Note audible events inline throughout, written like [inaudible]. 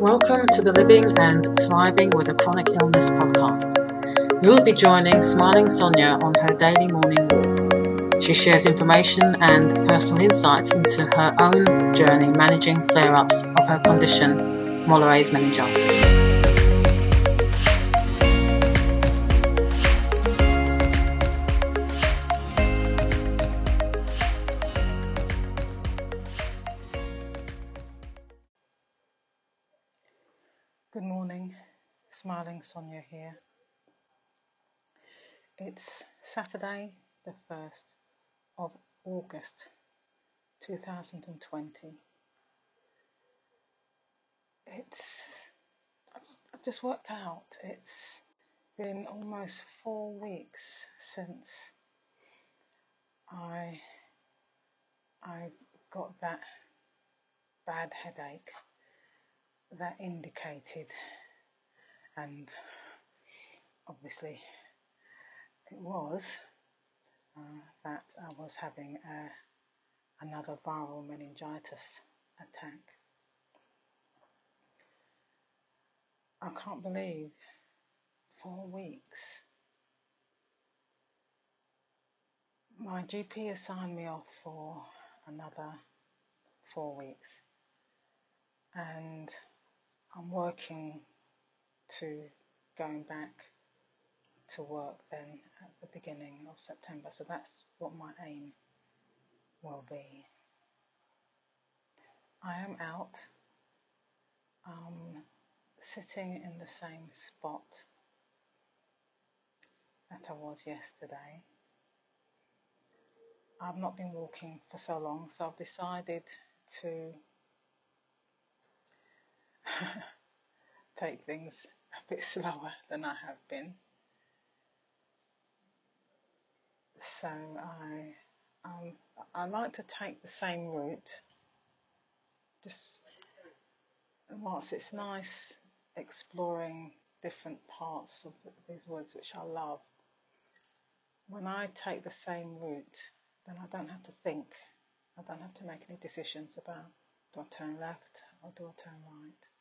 Welcome to the Living and Thriving with a Chronic Illness podcast. You'll be joining Smiling Sonia on her daily morning walk. She shares information and personal insights into her own journey managing flare ups of her condition, Mollaret's meningitis. Good morning, Smiling Sonia here. It's Saturday, the 1st of August 2020. It's, I've just worked out, it's been almost four weeks since I, I got that bad headache that indicated, and obviously it was, uh, that I was having a, another viral meningitis attack. I can't believe four weeks. My GP assigned me off for another four weeks, and I'm working to going back to work then at the beginning of September. So that's what my aim will be. I am out, um, sitting in the same spot that I was yesterday. I've not been walking for so long, so I've decided to [laughs] take things a bit slower than I have been. So I um, I like to take the same route. Just whilst it's nice exploring different parts of these woods, which I love. When I take the same route, then I don't have to think. I don't have to make any decisions about do I turn left or do I turn right.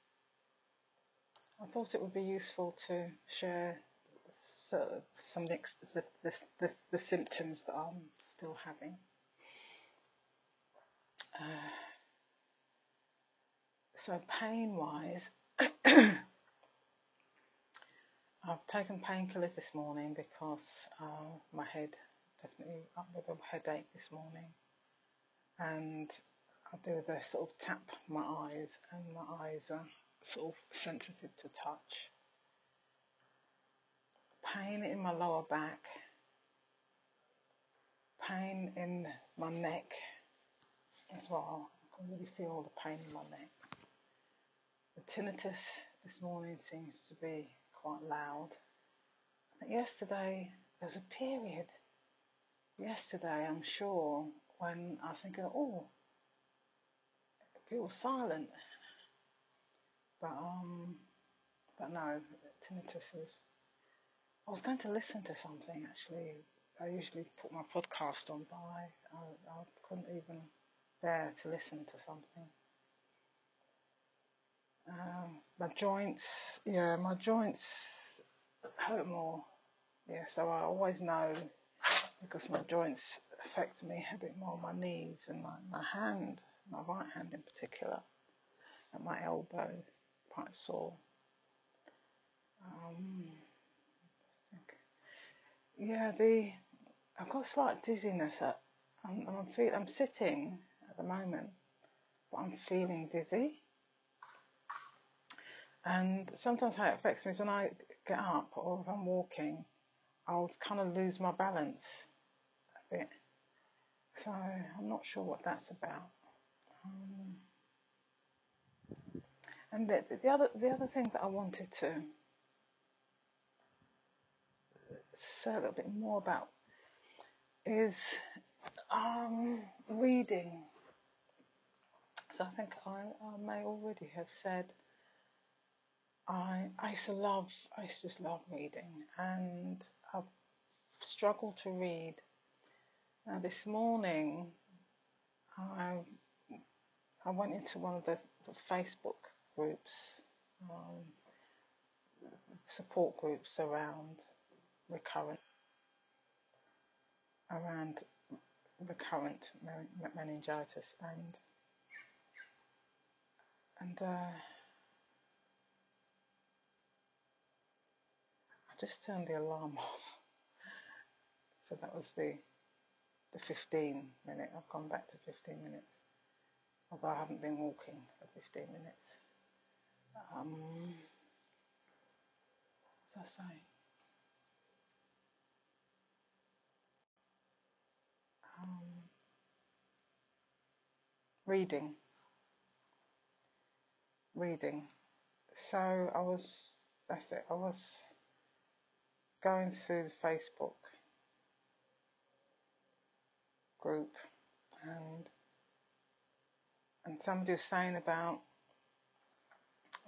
I thought it would be useful to share so, some of the, the, the, the, symptoms that I'm still having. Uh, so pain wise, [coughs] I've taken painkillers this morning because uh, my head definitely up with a headache this morning, and I do the sort of tap my eyes, and my eyes are sort of sensitive to touch. Pain in my lower back, pain in my neck as well. I can really feel the pain in my neck. The tinnitus this morning seems to be quite loud. Yesterday there was a period, yesterday I'm sure, when I was thinking, oh, it feels silent. But um, but no, tinnitus is. I was going to listen to something actually. I usually put my podcast on, I, I, I couldn't even bear to listen to something. Um, my joints, yeah, my joints hurt more. Yeah, so I always know because my joints affect me a bit more. My knees and my, my hand, my right hand in particular, and my elbow quite sore. Um, yeah, the I've got slight dizziness. At, I'm, I'm, feel, I'm sitting at the moment, but I'm feeling dizzy. And sometimes how it affects me is when I get up or if I'm walking, I'll kind of lose my balance a bit. So I'm not sure what that's about. Um, and the, the other the other thing that I wanted to say a little bit more about is um, reading. So I think I, I, may already have said I I used to love I used to just love reading and I've struggled to read. Now this morning I I went into one of the, the Facebook groups um, support groups around recurrent around recurrent meningitis and and uh, I just turned the alarm [laughs] off. So that was the the 15 minute. I've gone back to 15 minutes, although I haven't been walking for 15 minutes. Um, as I say, um, reading, reading. So I was, that's it, I was going through the Facebook group and and somebody was saying about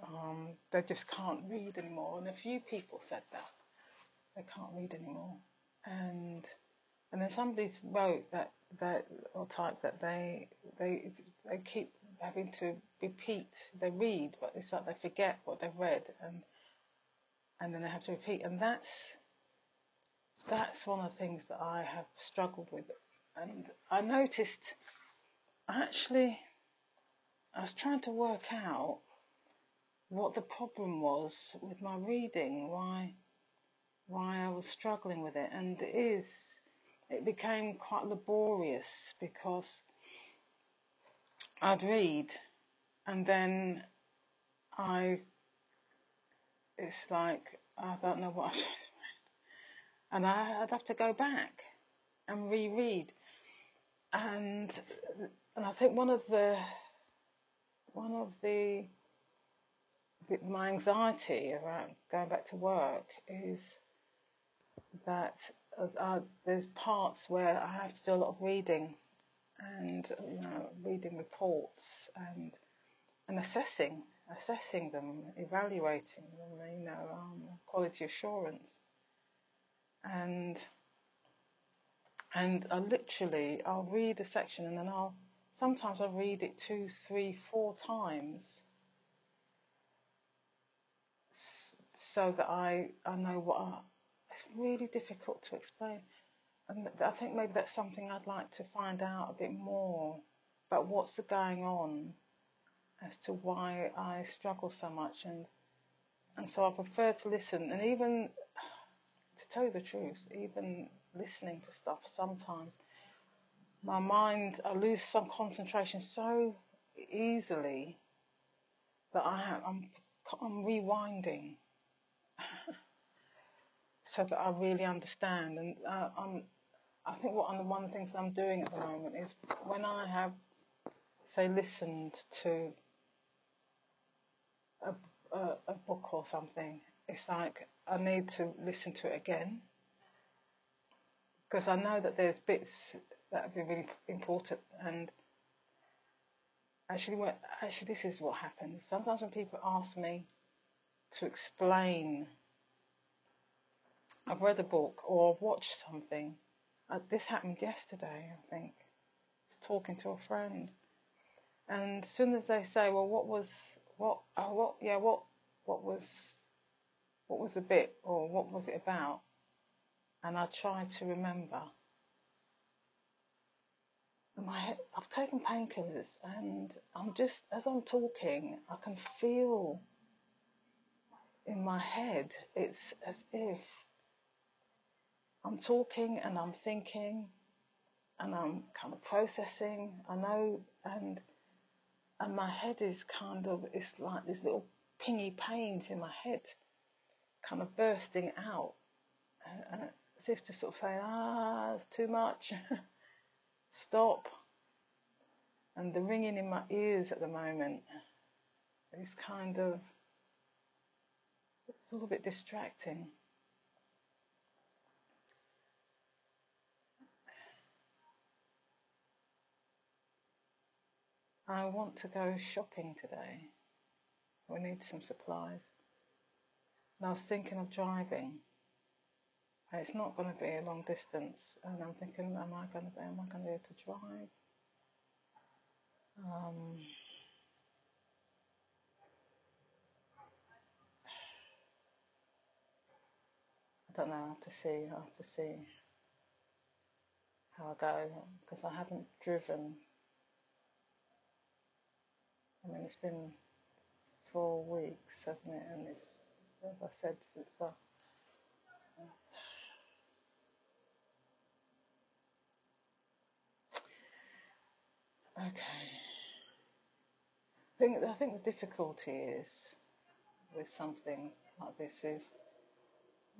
um, they just can't read anymore. And a few people said that they can't read anymore. And and then somebody wrote that that or typed that they they they keep having to repeat they read but it's like they forget what they've read and and then they have to repeat. And that's that's one of the things that I have struggled with. And I noticed actually I was trying to work out what the problem was with my reading, why why I was struggling with it, and it is it became quite laborious because I'd read and then I it's like I don't know what [laughs] I just read, and I, I'd have to go back and reread. And and I think one of the one of the my anxiety around going back to work is that uh, there's parts where I have to do a lot of reading and you know reading reports and and assessing assessing them evaluating them you know um, quality assurance. And and I literally I'll read a section and then I'll sometimes I'll read it two, three, four times so that I I know what I, it's really difficult to explain. And I think maybe that's something I'd like to find out a bit more about what's going on as to why I struggle so much and and so I prefer to listen and even to tell you the truth, even listening to stuff, sometimes my mind, I lose some concentration so easily that I I'm, I'm rewinding [laughs] so that I really understand. And uh, I'm, I think what one of the things I'm doing at the moment is when I have, say, listened to a, a, a book or something, it's like I need to listen to it again. Because I know that there's bits that have been really important. And actually actually this is what happens. Sometimes when people ask me to explain I've read a book or I've watched something. Uh, this happened yesterday I think. I was talking to a friend. And as soon as they say well what was what oh, what yeah what what was what was the bit or what was it about? And I try to remember. My, I've taken painkillers, and I'm just as I'm talking, I can feel in my head. It's as if I'm talking and I'm thinking, and I'm kind of processing. I know, and and my head is kind of it's like these little pingy pains in my head, kind of bursting out, and, as if to sort of say, ah, it's too much, [laughs] stop. And the ringing in my ears at the moment is kind of, it's a little bit distracting. I want to go shopping today. We need some supplies. And I was thinking of driving. It's not going to be a long distance, and I'm thinking, am I going to be, am I going to be able to drive? Um, I don't know. I have to see. I have to see how I go because I haven't driven. I mean, it's been four weeks, hasn't it? And it's, as I said, since I. Okay. I think I think the difficulty is with something like this is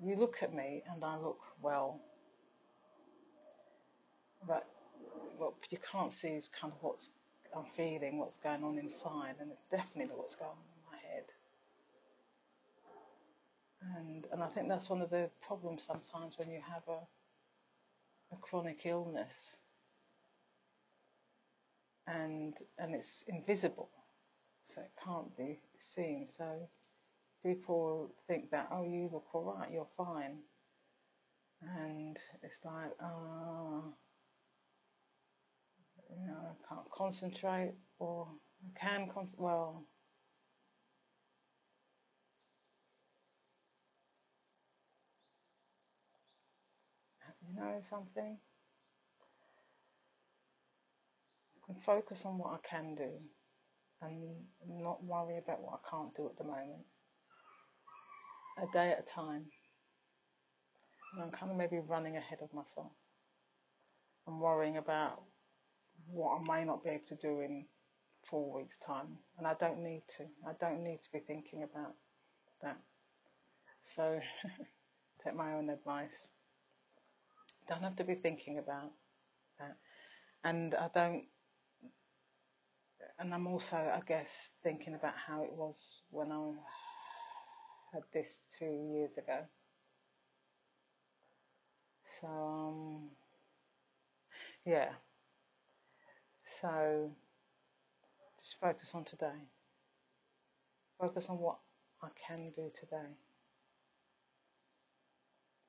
you look at me and I look well, but what you can't see is kind of what's I'm feeling, what's going on inside, and it's definitely what's going on in my head. And and I think that's one of the problems sometimes when you have a a chronic illness and and it's invisible, so it can't be seen. So people think that oh you look all right, you're fine, and it's like ah. you know, I can't concentrate, or I can con- well, you know something. I can focus on what I can do, and not worry about what I can't do at the moment. A day at a time. And I'm kind of maybe running ahead of myself. I'm worrying about what I may not be able to do in four weeks' time, and I don't need to. I don't need to be thinking about that. So, [laughs] take my own advice. Don't have to be thinking about that, and I don't. And I'm also, I guess, thinking about how it was when I had this two years ago. So, um, yeah. So, just focus on today. Focus on what I can do today.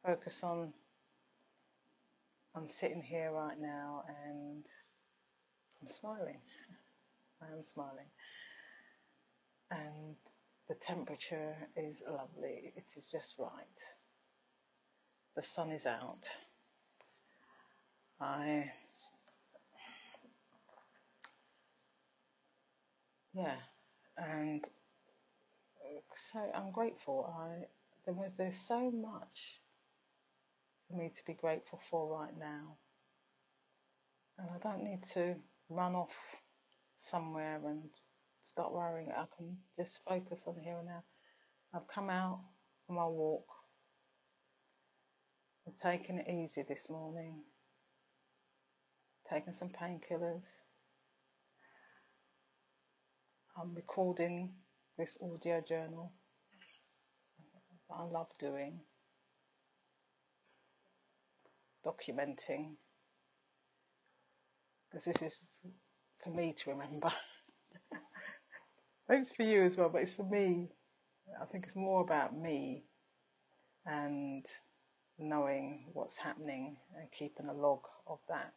Focus on I'm sitting here right now and I'm smiling. [laughs] I am smiling. And the temperature is lovely. It is just right. The sun is out. I yeah, and so I'm grateful. I there's so much for me to be grateful for right now, and I don't need to run off somewhere and start worrying. I can just focus on here and now. I've come out for my walk. I'm taking it easy this morning. Taking some painkillers. I'm recording this audio journal that I love doing, documenting, because this is for me to remember. [laughs] Thanks for you as well, but it's for me. I think it's more about me and knowing what's happening and keeping a log of that.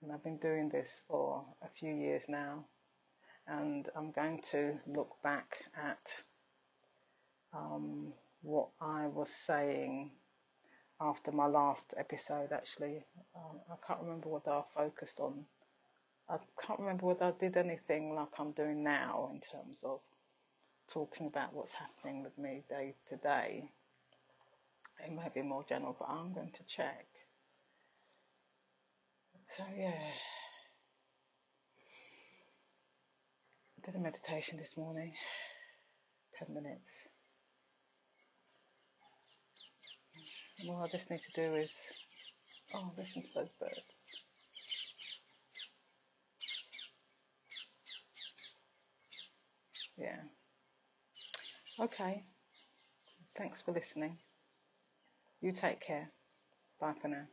And I've been doing this for a few years now, and I'm going to look back at um, what I was saying after my last episode. Actually, um, I can't remember what I focused on I can't remember whether I did anything like I'm doing now in terms of talking about what's happening with me day to day. It may be more general, but I'm going to check. So, yeah. I did a meditation this morning, 10 minutes. And all I just need to do is, oh, listen to those birds. Yeah. Okay. Thanks for listening. You take care. Bye for now.